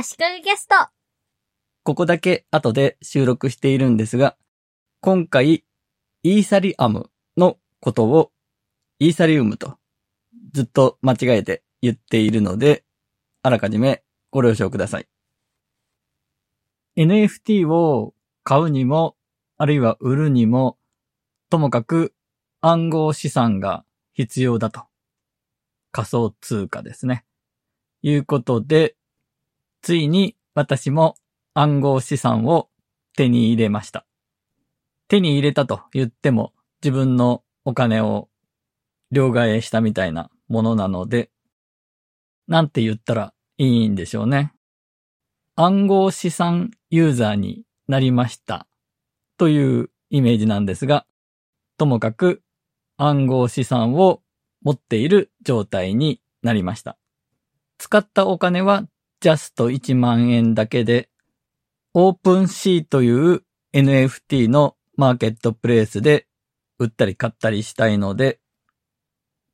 足利ゲスト。ここだけ後で収録しているんですが、今回、イーサリアムのことをイーサリウムとずっと間違えて言っているので、あらかじめご了承ください。NFT を買うにも、あるいは売るにも、ともかく暗号資産が必要だと。仮想通貨ですね。いうことで、ついに私も暗号資産を手に入れました。手に入れたと言っても自分のお金を両替したみたいなものなので、なんて言ったらいいんでしょうね。暗号資産ユーザーになりましたというイメージなんですが、ともかく暗号資産を持っている状態になりました。使ったお金はジャスト1万円だけで、オープンシーという NFT のマーケットプレイスで売ったり買ったりしたいので、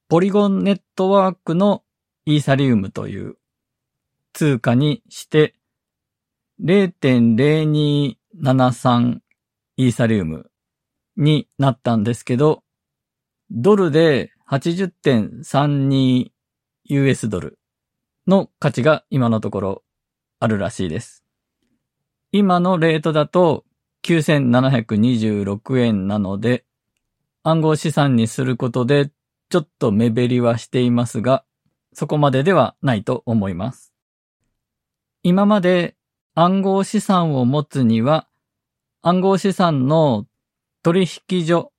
ポリゴンネットワークのイーサリウムという通貨にして0.0273イーサリウムになったんですけど、ドルで 80.32US ドル。の価値が今のところあるらしいです。今のレートだと9726円なので、暗号資産にすることでちょっと目減りはしていますが、そこまでではないと思います。今まで暗号資産を持つには、暗号資産の取引所、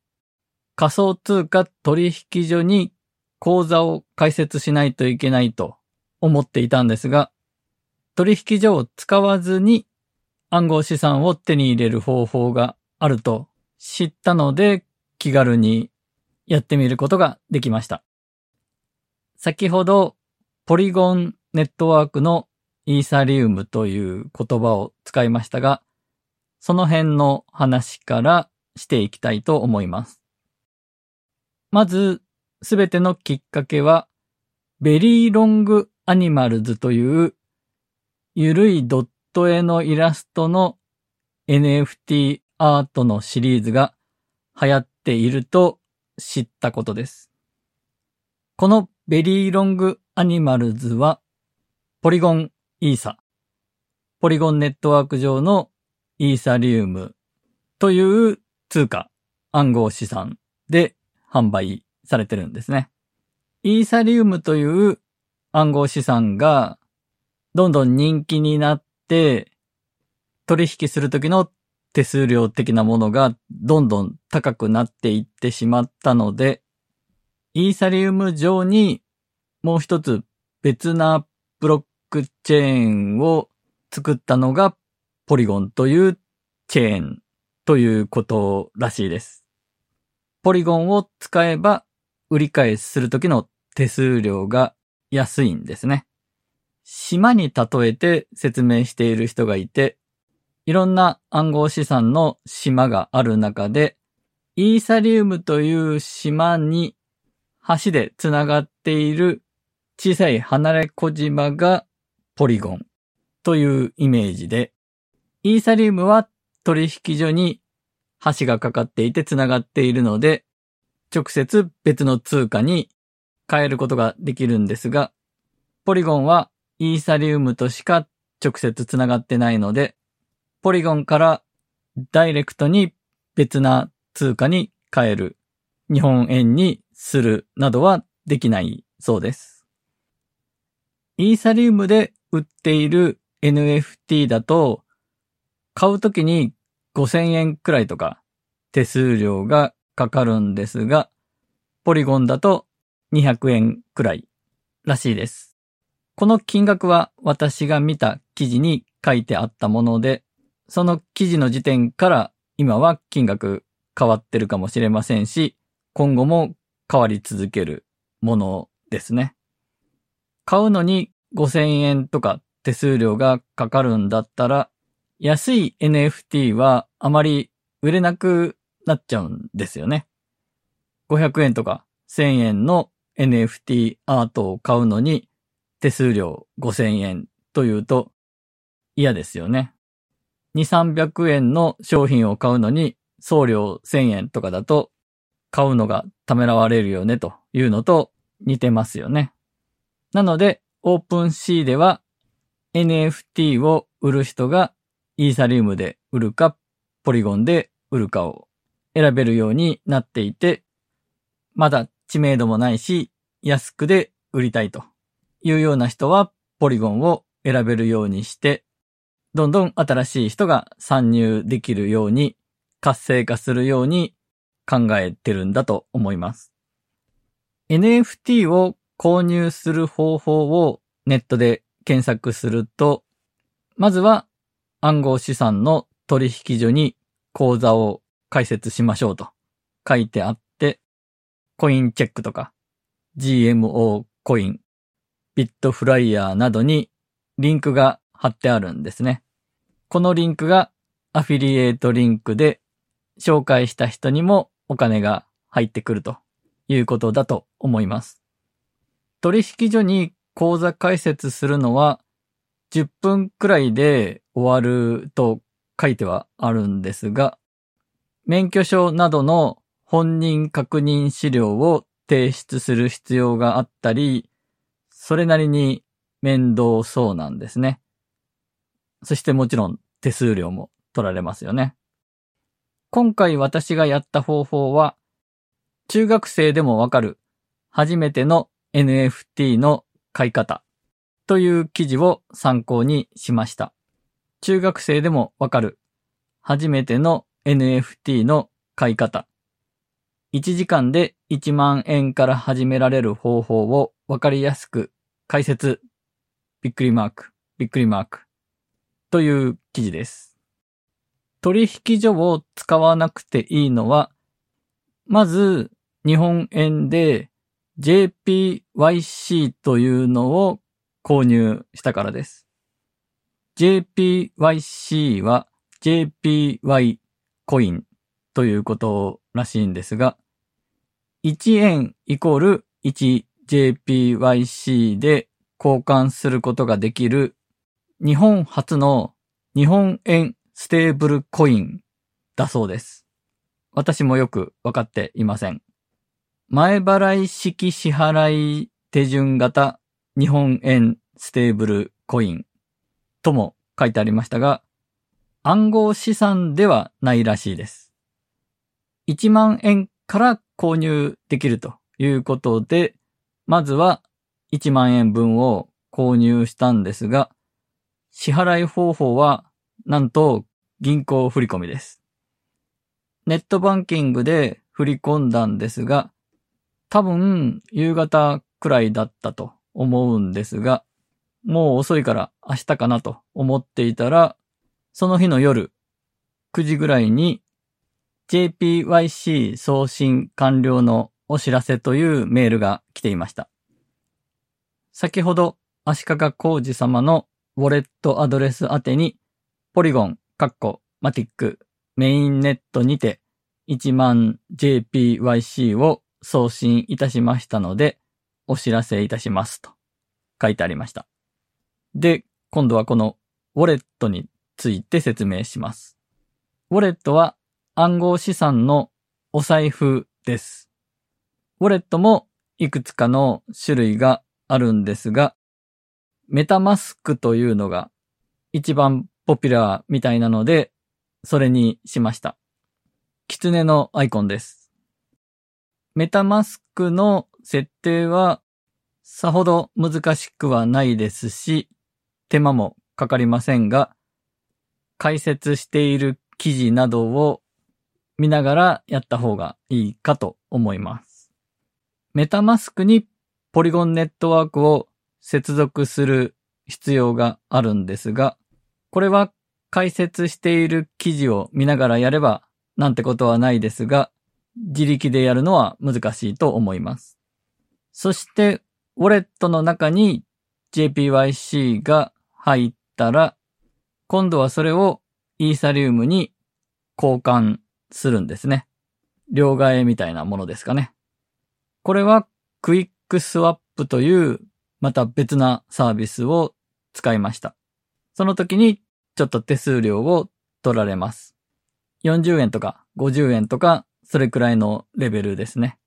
仮想通貨取引所に口座を開設しないといけないと思っていたんですが、取引所を使わずに暗号資産を手に入れる方法があると知ったので気軽にやってみることができました。先ほどポリゴンネットワークのイーサリウムという言葉を使いましたが、その辺の話からしていきたいと思います。まず、すべてのきっかけは、 Very Long Animals というゆるいドット絵のイラストの NFT アートのシリーズが流行っていると知ったことです。このベリーロングアニマルズはポリゴンイーサ、ポリゴンネットワーク上のイーサリウムという通貨、暗号資産で販売されてるんですね。イーサリウムという暗号資産がどんどん人気になって、取引するときの手数料的なものがどんどん高くなっていってしまったので、イーサリウム上にもう一つ別なブロックチェーンを作ったのがポリゴンというチェーンということらしいです。ポリゴンを使えば売り買いするときの手数料が安いんですね。島に例えて説明している人がいて、いろんな暗号資産の島がある中で、イーサリウムという島に橋でつながっている小さい離れ小島がポリゴンというイメージで、イーサリウムは取引所に橋がかかっていてつながっているので、直接別の通貨に変えることができるんですが、ポリゴンはイーサリウムとしか直接つながってないので、ポリゴンからダイレクトに別な通貨に変える、日本円にするなどはできないそうです。イーサリウムで売っている NFT だと、買うときに5000円くらいとか手数料がかかるんですが、ポリゴンだと200円くらいらしいです。この金額は私が見た記事に書いてあったもので、その記事の時点から今は金額変わってるかもしれませんし、今後も変わり続けるものですね。買うのに5000円とか手数料がかかるんだったら、安い NFT はあまり売れなくなっちゃうんですよね。500円とか1000円の NFT アートを買うのに手数料5000円というと、嫌ですよね。2、300円の商品を買うのに送料1000円とかだと買うのがためらわれるよねというのと似てますよね。なので、オープンシーでは NFT を売る人がイーサリウムで売るか、ポリゴンで売るかを選べるようになっていて、まだ知名度もないし、安くで売りたいというような人は、ポリゴンを選べるようにして、どんどん新しい人が参入できるように、活性化するように考えてるんだと思います。NFT を購入する方法をネットで検索すると、まずは暗号資産の取引所に口座を開設しましょうと書いてあって、コインチェックとか GMO コイン、ビットフライヤーなどにリンクが貼ってあるんですね。このリンクがアフィリエイトリンクで紹介した人にもお金が入ってくるということだと思います。取引所に口座開設するのは10分くらいで終わると書いてはあるんですが、免許証などの本人確認資料を提出する必要があったり、それなりに面倒そうなんですね。そしてもちろん手数料も取られますよね。今回私がやった方法は、中学生でもわかる初めての NFT の買い方という記事を参考にしました。中学生でもわかる初めての NFT の買い方。1時間で1万円から始められる方法をわかりやすく解説。びっくりマーク、びっくりマーク。という記事です。取引所を使わなくていいのは、まず日本円で JPYC というのを購入したからです。JPYC は JPY コインということらしいんですが、1円イコール 1JPYC で交換することができる日本初の日本円ステーブルコインだそうです。私もよくわかっていません。前払い式支払い手順型日本円ステーブルコインとも書いてありましたが、暗号資産ではないらしいです。1万円から購入できるということで、まずは1万円分を購入したんですが、支払い方法はなんと銀行振込です。ネットバンキングで振り込んだんですが、多分夕方くらいだったと思うんですが、もう遅いから明日かなと思っていたら、その日の夜、9時ぐらいに JPYC 送信完了のお知らせというメールが来ていました。先ほど足利工事様のウォレットアドレス宛てに、ポリゴン、カッコ、マティック、メインネットにて1万 JPYC を送信いたしましたので、お知らせいたしますと書いてありました。で、今度はこのウォレットについて説明します。ウォレットは暗号資産のお財布です。ウォレットもいくつかの種類があるんですが、メタマスクというのが一番ポピュラーみたいなので、それにしました。狐のアイコンです。メタマスクの設定はさほど難しくはないですし、手間もかかりませんが、解説している記事などを見ながらやった方がいいかと思います。メタマスクにポリゴンネットワークを接続する必要があるんですが、これは解説している記事を見ながらやればなんてことはないですが、自力でやるのは難しいと思います。そして、ウォレットの中に JPYC が入ったら、今度はそれをイーサリウムに交換するんですね。両替みたいなものですかね。これはクイックスワップというまた別なサービスを使いました。その時にちょっと手数料を取られます。40円とか50円とか、それくらいのレベルですね。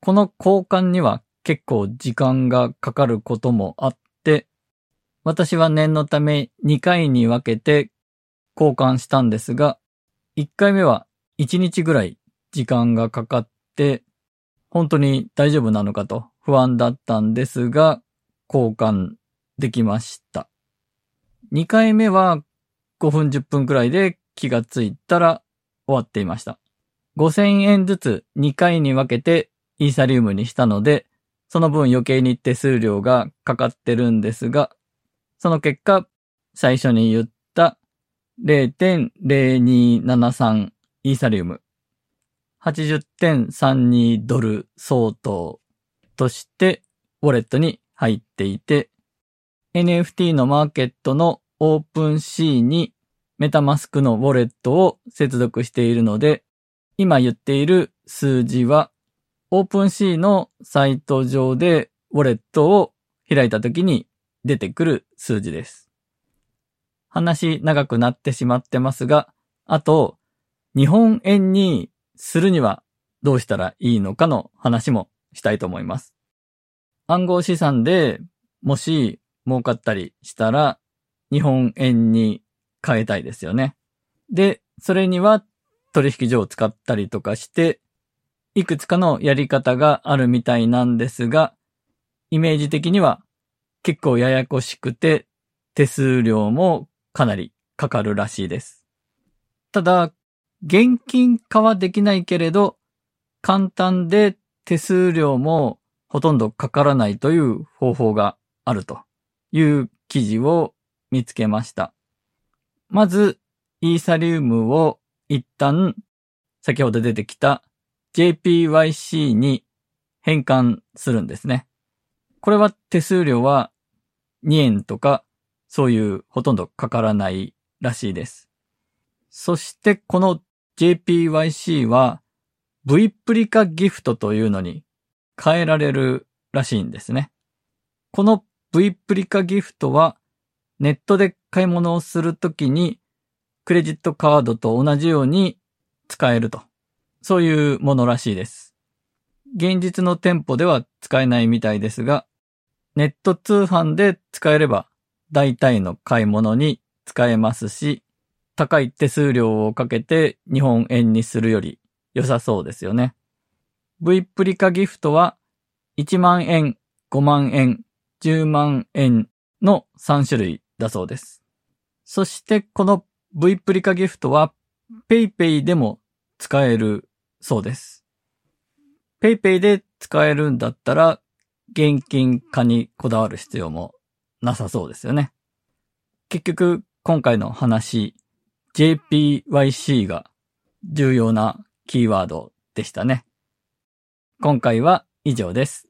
この交換には結構時間がかかることもあって、私は念のため2回に分けて交換したんですが、1回目は1日ぐらい時間がかかって、本当に大丈夫なのかと不安だったんですが、交換できました。2回目は5分10分くらいで気がついたら終わっていました。5000円ずつ2回に分けてイーサリウムにしたので、その分余計に手数料がかかってるんですが、その結果、最初に言った0.0273イーサリウム、80.32ドル相当としてウォレットに入っていて、NFT のマーケットのオープンシーにメタマスクのウォレットを接続しているので、今言っている数字は、オープンシーのサイト上でウォレットを開いた時に出てくる数字です。話長くなってしまってますが、あと、日本円にするにはどうしたらいいのかの話もしたいと思います。暗号資産でもし儲かったりしたら日本円に変えたいですよね。で、それには取引所を使ったりとかして、いくつかのやり方があるみたいなんですが、イメージ的には結構ややこしくて手数料もかなりかかるらしいです。ただ、現金化はできないけれど、簡単で手数料もほとんどかからないという方法があるという記事を見つけました。まず、イーサリウムを一旦、先ほど出てきた JPYC に変換するんですね。これは手数料は2円とか、そういうほとんどかからないらしいです。そしてこの JPYC は V プリカギフトというのに変えられるらしいんですね。この V プリカギフトはネットで買い物をするときに、クレジットカードと同じように使えると。そういうものらしいです。現実の店舗では使えないみたいですが、ネット通販で使えれば大体の買い物に使えますし、高い手数料をかけて日本円にするより良さそうですよね。V プリカギフトは1万円、5万円、10万円の3種類だそうです。そしてこの V プリカギフトは PayPay でも使えるそうです。PayPay で使えるんだったら現金化にこだわる必要もなさそうですよね。結局今回の話 JPYC が重要なキーワードでしたね。今回は以上です。